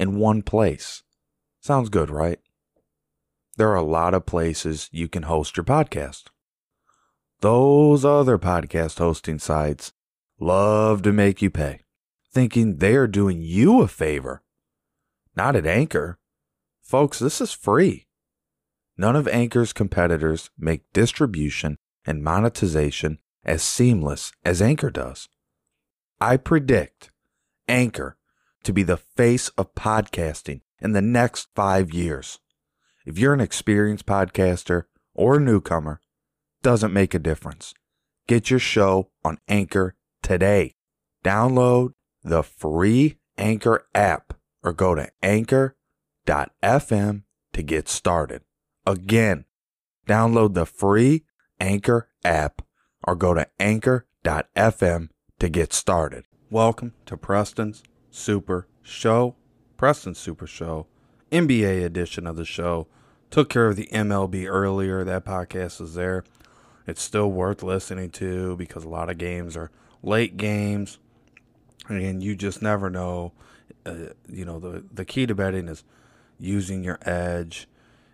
in one place. Sounds good, right? There are a lot of places you can host your podcast. Those other podcast hosting sites love to make you pay, thinking they're doing you a favor. Not at Anchor. Folks, this is free. None of Anchor's competitors make distribution and monetization as seamless as Anchor does. I predict Anchor to be the face of podcasting in the next five years. If you're an experienced podcaster or a newcomer, doesn't make a difference. Get your show on Anchor today. Download the free Anchor app or go to anchor.fm to get started. Again, download the free Anchor app or go to anchor.fm to get started. Welcome to Preston's Super Show. Preston Super Show, NBA edition of the show. Took care of the MLB earlier. That podcast is there. It's still worth listening to because a lot of games are late games, and you just never know. Uh, you know, the the key to betting is using your edge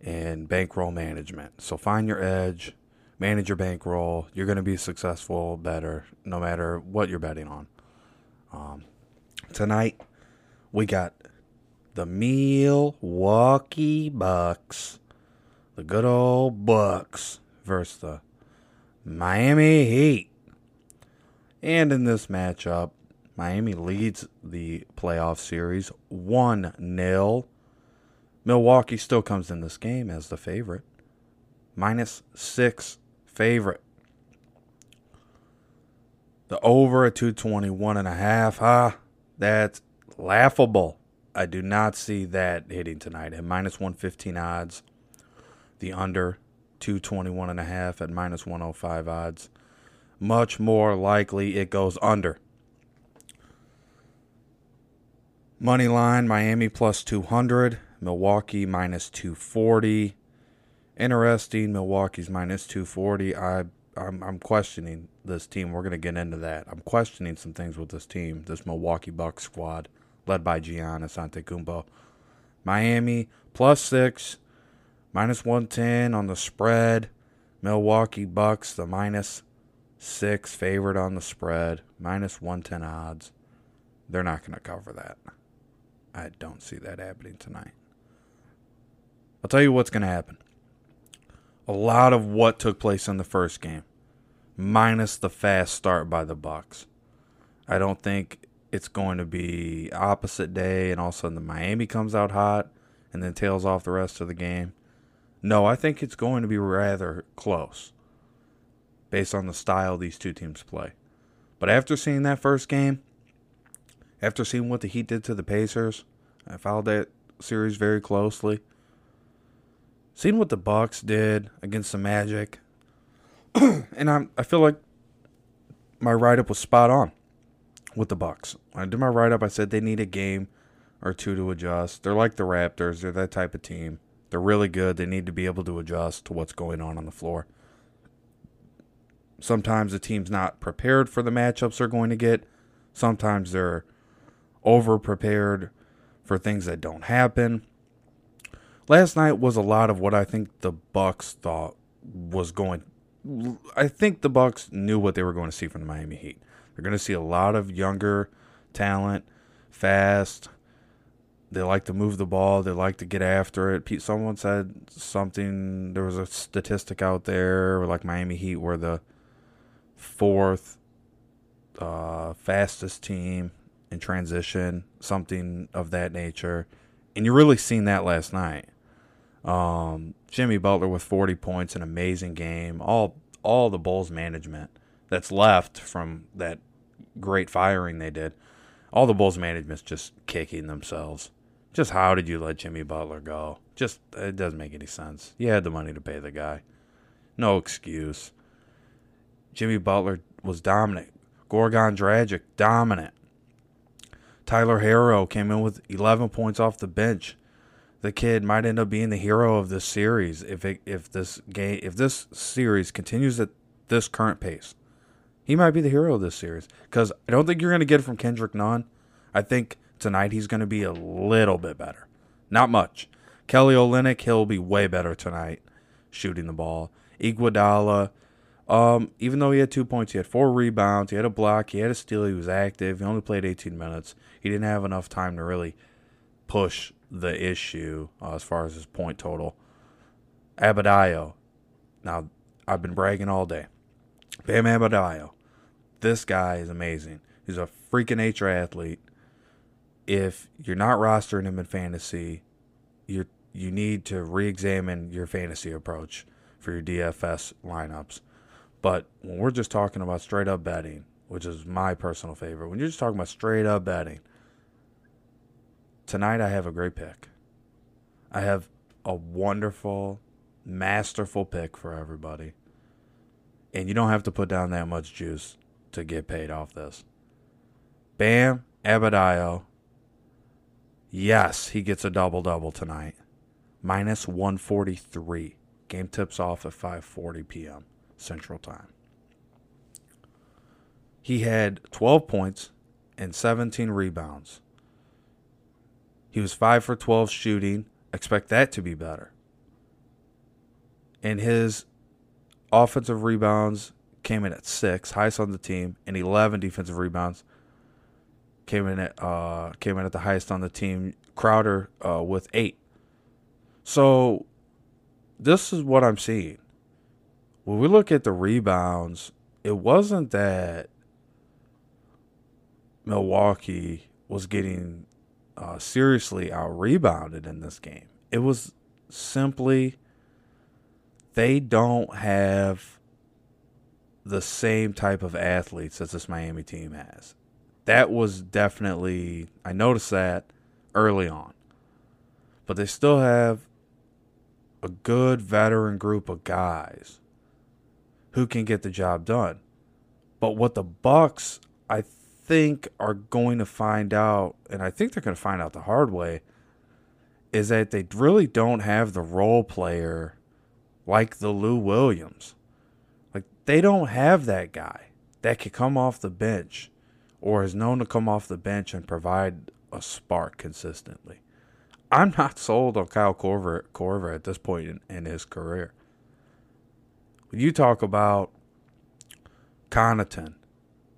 and bankroll management. So find your edge, manage your bankroll. You're going to be successful better no matter what you're betting on. Um, tonight we got the Milwaukee Bucks, the good old Bucks versus the Miami Heat. And in this matchup, Miami leads the playoff series 1 0. Milwaukee still comes in this game as the favorite. Minus six favorite. The over at 221 and a half. Huh? That's laughable. I do not see that hitting tonight at minus 115 odds. The under 221 and a half at minus 105 odds. Much more likely it goes under. Money line Miami plus 200, Milwaukee minus 240. Interesting, Milwaukee's minus 240. I I'm, I'm questioning this team. We're going to get into that. I'm questioning some things with this team, this Milwaukee Bucks squad, led by Giannis Antetokounmpo. Miami plus six, minus 110 on the spread. Milwaukee Bucks, the minus six favorite on the spread, minus 110 odds. They're not going to cover that. I don't see that happening tonight. I'll tell you what's going to happen. A lot of what took place in the first game, minus the fast start by the Bucks. I don't think it's going to be opposite day and all of a sudden the Miami comes out hot and then tails off the rest of the game. No, I think it's going to be rather close based on the style these two teams play. But after seeing that first game, after seeing what the Heat did to the Pacers, I followed that series very closely. Seeing what the Bucks did against the Magic, and I'm I feel like my write up was spot on with the Bucks. When I did my write up, I said they need a game or two to adjust. They're like the Raptors. They're that type of team. They're really good. They need to be able to adjust to what's going on on the floor. Sometimes the team's not prepared for the matchups they're going to get. Sometimes they're over prepared for things that don't happen. Last night was a lot of what I think the Bucks thought was going I think the Bucks knew what they were going to see from the Miami Heat. They're going to see a lot of younger talent, fast, they like to move the ball. They like to get after it. Someone said something. There was a statistic out there, like Miami Heat were the fourth uh, fastest team in transition, something of that nature. And you really seen that last night. Um, Jimmy Butler with 40 points, an amazing game. All all the Bulls management that's left from that great firing they did. All the Bulls management's just kicking themselves Just how did you let Jimmy Butler go? Just it doesn't make any sense. You had the money to pay the guy. No excuse. Jimmy Butler was dominant. Goran Dragic dominant. Tyler Herro came in with 11 points off the bench. The kid might end up being the hero of this series if it, if this game if this series continues at this current pace. He might be the hero of this series because I don't think you're going to get it from Kendrick Nunn. I think tonight he's going to be a little bit better, not much. Kelly Olynyk he'll be way better tonight shooting the ball. Iguodala, um, even though he had two points, he had four rebounds, he had a block, he had a steal, he was active. He only played 18 minutes. He didn't have enough time to really push the issue uh, as far as his point total. Adebayo. Now, I've been bragging all day. Bam Adebayo. This guy is amazing. He's a freaking nature athlete. If you're not rostering him in fantasy, you you need to re-examine your fantasy approach for your DFS lineups. But when we're just talking about straight up betting, which is my personal favorite, when you're just talking about straight up betting, tonight I have a great pick. I have a wonderful, masterful pick for everybody. And you don't have to put down that much juice to get paid off this. Bam Adebayo. Yes, he gets a double double tonight. Minus 143. Game tips off at 5:40 p.m. Central Time. He had 12 points and 17 rebounds. He was 5 for 12 shooting. Expect that to be better. And his offensive rebounds came in at 6, highest on the team, and 11 defensive rebounds came in at uh, came in at the highest on the team. Crowder uh, with 8. So this is what I'm seeing. When we look at the rebounds, it wasn't that Milwaukee was getting uh, seriously out rebounded in this game. It was simply they don't have the same type of athletes as this Miami team has. That was definitely, I noticed that early on. But they still have a good veteran group of guys who can get the job done. But what the Bucks I think are going to find out and I think they're going to find out the hard way is that they really don't have the role player like the Lou Williams. Like they don't have that guy that could come off the bench or is known to come off the bench and provide a spark consistently. I'm not sold on Kyle Corver, Korver at this point in, in his career. When you talk about Connaughton,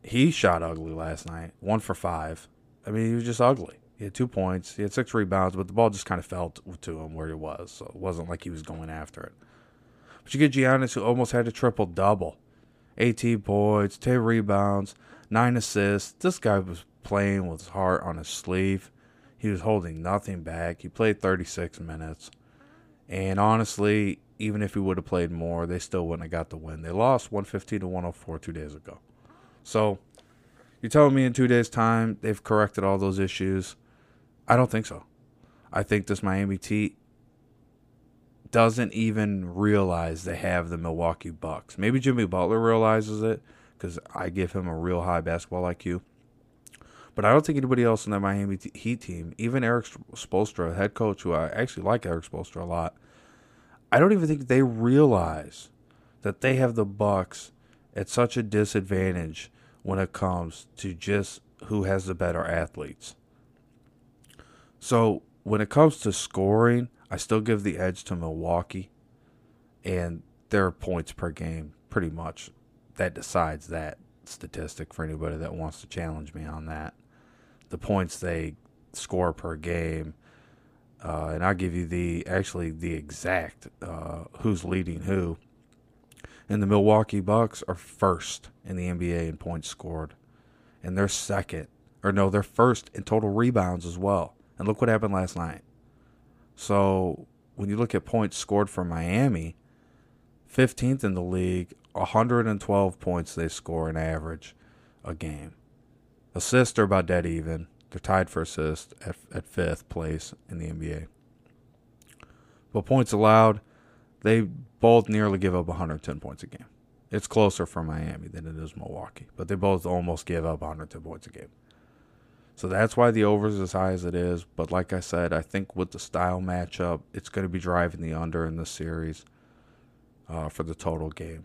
he shot ugly last night, one for five. I mean, he was just ugly. He had two points, he had six rebounds, but the ball just kind of fell to him where he was. So it wasn't like he was going after it. But you get Giannis, who almost had a triple double 18 points, 10 rebounds, 9 assists. This guy was playing with his heart on his sleeve. He was holding nothing back. He played 36 minutes. And honestly, even if he would have played more, they still wouldn't have got the win. They lost 115 to 104 two days ago. So you're telling me in two days' time they've corrected all those issues? I don't think so. I think this Miami Heat doesn't even realize they have the Milwaukee Bucks. Maybe Jimmy Butler realizes it because I give him a real high basketball IQ. But I don't think anybody else in that Miami Heat team, even Erik Spoelstra, head coach, who I actually like Erik Spoelstra a lot, I don't even think they realize that they have the Bucks at such a disadvantage when it comes to just who has the better athletes. So when it comes to scoring, I still give the edge to Milwaukee, and their points per game pretty much that decides that statistic for anybody that wants to challenge me on that. The points they score per game, uh, and I'll give you the actually the exact uh, who's leading who. And the Milwaukee Bucks are first in the NBA in points scored, and they're second, or no, they're first in total rebounds as well. And look what happened last night. So when you look at points scored for Miami, 15th in the league, 112 points they score in average a game. Assists are about dead even. They're tied for assists at, at fifth place in the NBA. But points allowed, they both nearly give up 110 points a game. It's closer for Miami than it is Milwaukee, but they both almost give up 110 points a game. So that's why the over is as high as it is. But like I said, I think with the style matchup, it's going to be driving the under in this series uh, for the total game.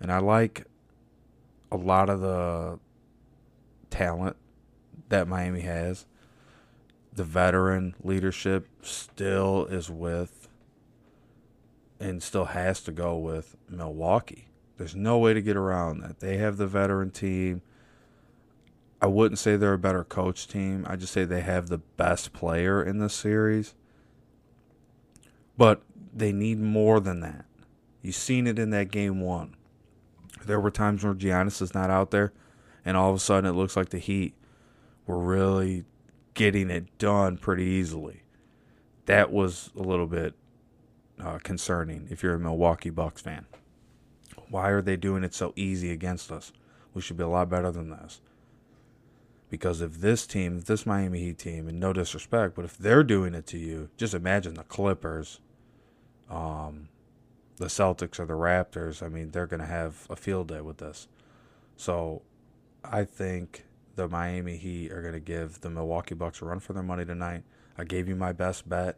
And I like a lot of the talent that Miami has. The veteran leadership still is with and still has to go with Milwaukee. There's no way to get around that. They have the veteran team. I wouldn't say they're a better coach team. I just say they have the best player in the series. But they need more than that. You've seen it in that game one. There were times where Giannis is not out there, and all of a sudden it looks like the Heat were really getting it done pretty easily. That was a little bit uh, concerning if you're a Milwaukee Bucks fan. Why are they doing it so easy against us? We should be a lot better than this. Because if this team, if this Miami Heat team, and no disrespect, but if they're doing it to you, just imagine the Clippers, um, the Celtics, or the Raptors. I mean, they're going to have a field day with this. So I think the Miami Heat are going to give the Milwaukee Bucks a run for their money tonight. I gave you my best bet.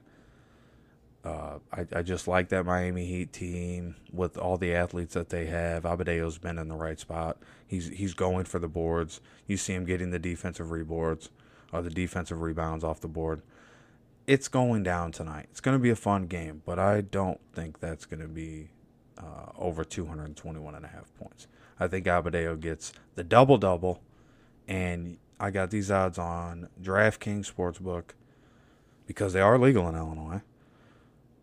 Uh, I, I just like that Miami Heat team with all the athletes that they have. Abadeo's been in the right spot. He's he's going for the boards. You see him getting the defensive reboards or the defensive rebounds off the board. It's going down tonight. It's going to be a fun game, but I don't think that's going to be uh, over 221 and a half points. I think Abadeo gets the double double, and I got these odds on DraftKings Sportsbook because they are legal in Illinois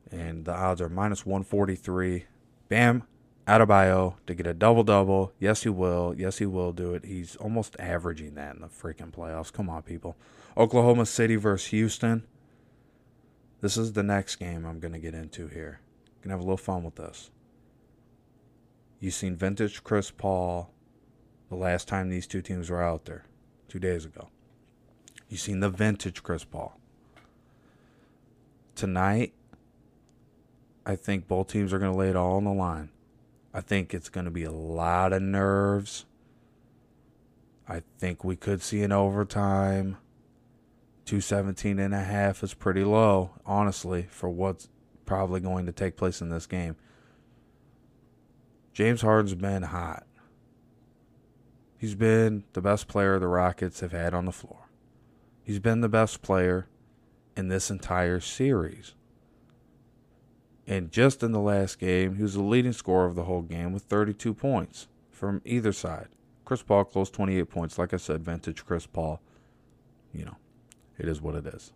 and the odds are minus 143. Bam, Adebayo to get a double double. Yes, he will. Yes, he will do it. He's almost averaging that in the freaking playoffs. Come on, people. Oklahoma City versus Houston. This is the next game I'm going to get into here. Gonna have a little fun with this. You've seen vintage Chris Paul the last time these two teams were out there, two days ago. You've seen the vintage Chris Paul. Tonight, I think both teams are going to lay it all on the line. I think it's going to be a lot of nerves. I think we could see an overtime. 217 and a half is pretty low, honestly, for what's probably going to take place in this game. James Harden's been hot. He's been the best player the Rockets have had on the floor. He's been the best player in this entire series. And just in the last game, he was the leading scorer of the whole game with 32 points from either side. Chris Paul closed 28 points. Like I said, vintage Chris Paul. You know, it is what it is.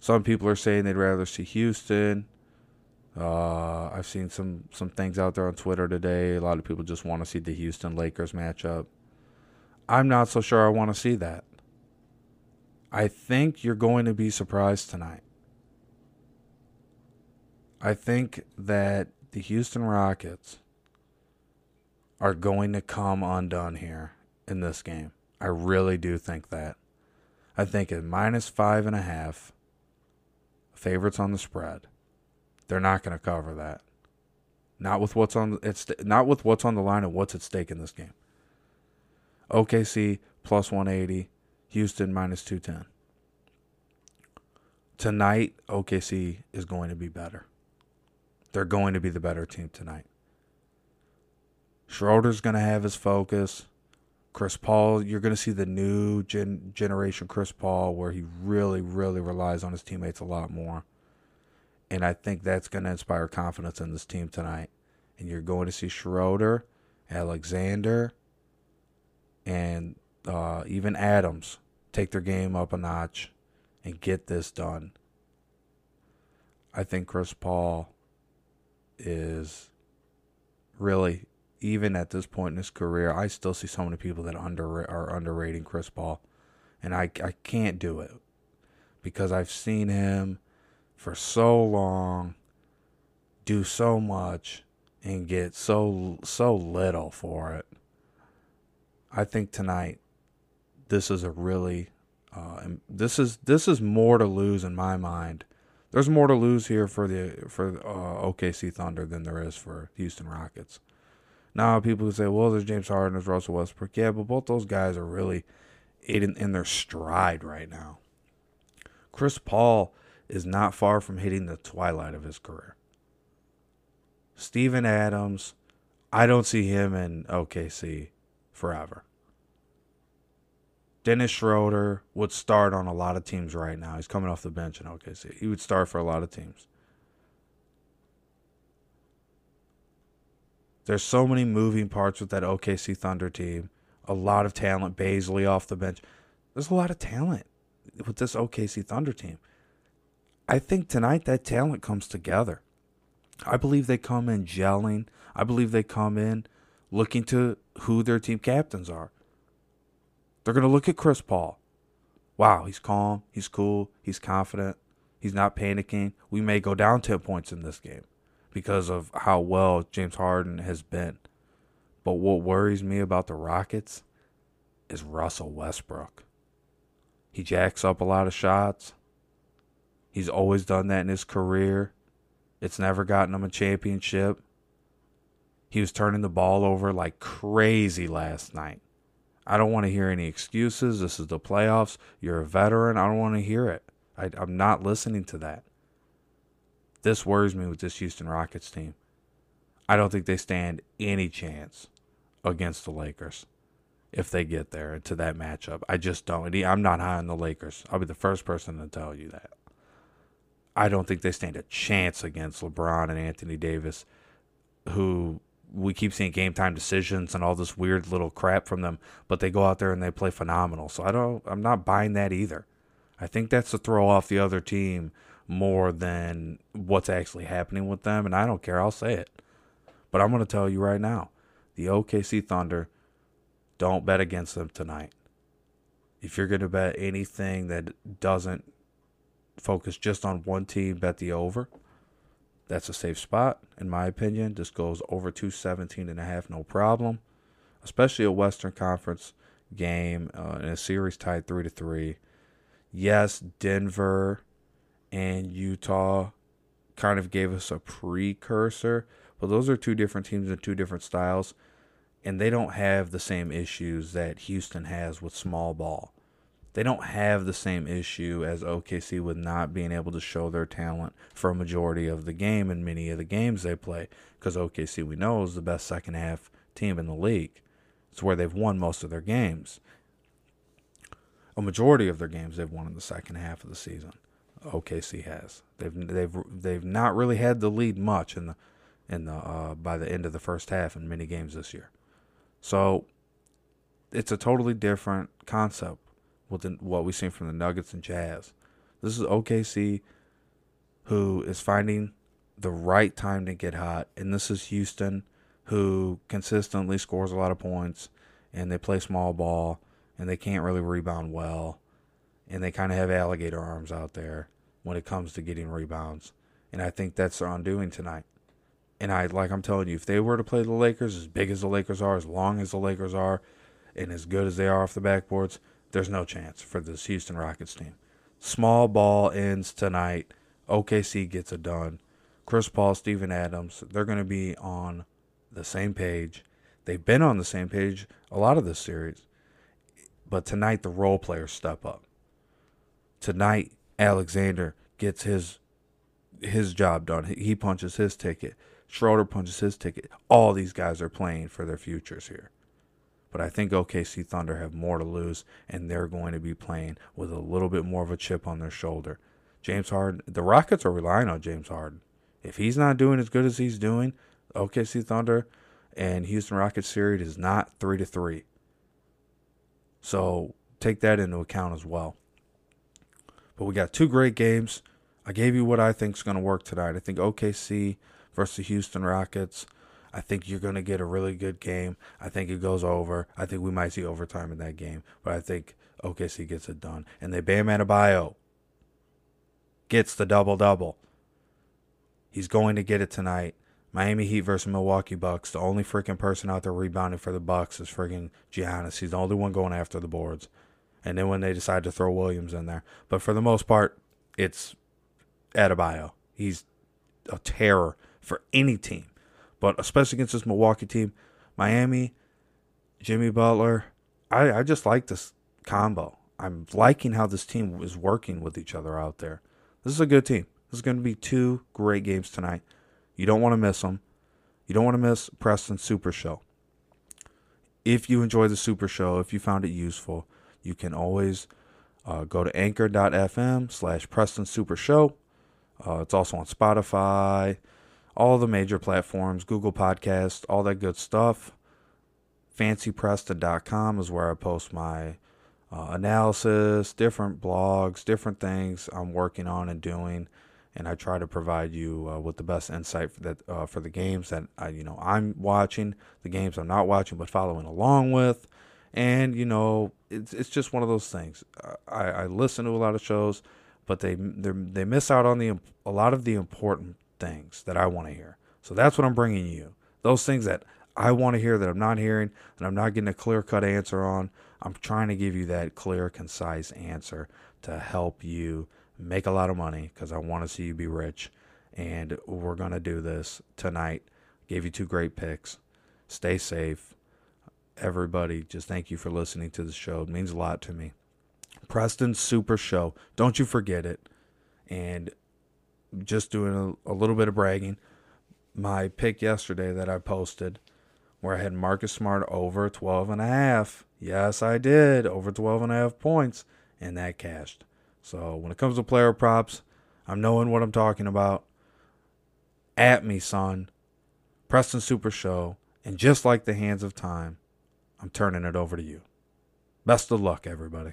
Some people are saying they'd rather see Houston. Uh, I've seen some some things out there on Twitter today. A lot of people just want to see the Houston Lakers matchup. I'm not so sure I want to see that. I think you're going to be surprised tonight. I think that the Houston Rockets are going to come undone here in this game. I really do think that. I think at minus five and a half, favorites on the spread, they're not going to cover that. Not with what's on it's not with what's on the line and what's at stake in this game. OKC plus 180, Houston minus 210. Tonight, OKC is going to be better. They're going to be the better team tonight. Schroeder's going to have his focus. Chris Paul, you're going to see the new gen- generation Chris Paul where he really, really relies on his teammates a lot more. And I think that's going to inspire confidence in this team tonight. And you're going to see Schroeder, Alexander, and uh, even Adams take their game up a notch and get this done. I think Chris Paul is really even at this point in his career, I still see so many people that under are underrating Chris Paul, and I I can't do it because I've seen him for so long do so much and get so so little for it. I think tonight this is a really uh, this is this is more to lose in my mind. There's more to lose here for the for uh, OKC Thunder than there is for Houston Rockets. Now people say, well, there's James Harden, there's Russell Westbrook. Yeah, but both those guys are really in, in their stride right now. Chris Paul is not far from hitting the twilight of his career. Steven Adams, I don't see him in OKC forever. Dennis Schroeder would start on a lot of teams right now. He's coming off the bench in OKC. He would start for a lot of teams. There's so many moving parts with that OKC Thunder team. A lot of talent. Bazley off the bench. There's a lot of talent with this OKC Thunder team. I think tonight that talent comes together. I believe they come in gelling. I believe they come in looking to who their team captains are. They're going to look at Chris Paul. Wow, he's calm, he's cool, he's confident, he's not panicking. We may go down 10 points in this game because of how well James Harden has been. But what worries me about the Rockets is Russell Westbrook. He jacks up a lot of shots. He's always done that in his career. It's never gotten him a championship. He was turning the ball over like crazy last night. I don't want to hear any excuses. This is the playoffs. You're a veteran. I don't want to hear it. I, am not listening to that. This worries me with this Houston Rockets team. I don't think they stand any chance against the Lakers if they get there into that matchup. I just don't. I'm not high on the Lakers. I'll be the first person to tell you that. I don't think they stand a chance against LeBron and Anthony Davis, who we keep seeing game time decisions and all this weird little crap from them, but they go out there and they play phenomenal. So I don't I'm not buying that either. I think that's to throw off the other team more than what's actually happening with them, and I don't care, I'll say it. But I'm gonna tell you right now, the OKC Thunder, don't bet against them tonight. If you're gonna bet anything that doesn't focus just on one team, bet the over. That's a safe spot, in my opinion. This goes over 217 and a half, no problem. Especially a Western Conference game uh, in a series tied three to three. Yes, Denver and Utah kind of gave us a precursor, but those are two different teams and two different styles, and they don't have the same issues that Houston has with small ball they don't have the same issue as OKC with not being able to show their talent for a majority of the game in many of the games they play. Because OKC, we know, is the best second half team in the league. It's where they've won most of their games. A majority of their games they've won in the second half of the season. OKC has. They've they've they've not really had the lead much in the in the uh, by the end of the first half in many games this year. So it's a totally different concept what the, what we've seen from the Nuggets and Jazz. This is OKC who is finding the right time to get hot, and this is Houston who consistently scores a lot of points and they play small ball and they can't really rebound well and they kind of have alligator arms out there when it comes to getting rebounds. And I think that's their undoing tonight. And I like I'm telling you, if they were to play the Lakers as big as the Lakers are, as long as the Lakers are, and as good as they are off the backboards, there's no chance for this Houston Rockets team. Small ball ends tonight. OKC gets it done. Chris Paul, Steven Adams, they're going to be on the same page. They've been on the same page a lot of this series. But tonight, the role players step up. Tonight, Alexander gets his his job done. He punches his ticket. Schroeder punches his ticket. All these guys are playing for their futures here. But I think OKC Thunder have more to lose, and they're going to be playing with a little bit more of a chip on their shoulder. James Harden, the Rockets are relying on James Harden. If he's not doing as good as he's doing, OKC Thunder and Houston Rockets series is not three to three. So take that into account as well. But we got two great games. I gave you what I think is going to work tonight. I think OKC versus Houston Rockets. I think you're going to get a really good game. I think it goes over. I think we might see overtime in that game, but I think OKC gets it done. And then Bam Adebayo gets the double double. He's going to get it tonight. Miami Heat versus Milwaukee Bucks. The only freaking person out there rebounding for the Bucks is freaking Giannis. He's the only one going after the boards. And then when they decide to throw Williams in there, but for the most part, it's Adebayo. He's a terror for any team, but especially against this Milwaukee team, Miami, Jimmy Butler. I, I just like this combo. I'm liking how this team is working with each other out there. This is a good team. This is going to be two great games tonight. You don't want to miss them. You don't want to miss Preston Super Show. If you enjoy the Super Show, if you found it useful, you can always uh, go to anchor.fm slash Preston Super Show. Uh, it's also on Spotify, all the major platforms, Google Podcast, all that good stuff. FancyPreston.com is where I post my uh, analysis, different blogs, different things I'm working on and doing, and I try to provide you uh, with the best insight for that uh, for the games that I, you know I'm watching, the games I'm not watching but following along with, and you know it's it's just one of those things. I, I listen to a lot of shows, but they they miss out on the a lot of the important things that I want to hear. So that's what I'm bringing you. Those things that I want to hear that I'm not hearing, that I'm not getting a clear cut answer on. I'm trying to give you that clear, concise answer to help you make a lot of money because I want to see you be rich. And we're going to do this tonight. Gave you two great picks. Stay safe. Everybody, just thank you for listening to the show. It means a lot to me. Preston's Super Show. Don't you forget it. And just doing a, a little bit of bragging. My pick yesterday that I posted where I had Marcus Smart over 12 and a half. Yes, I did. Over 12 and a half points. And that cashed. So when it comes to player props, I'm knowing what I'm talking about. At me, son. Preston Super Show. And just like the hands of time, I'm turning it over to you. Best of luck, everybody.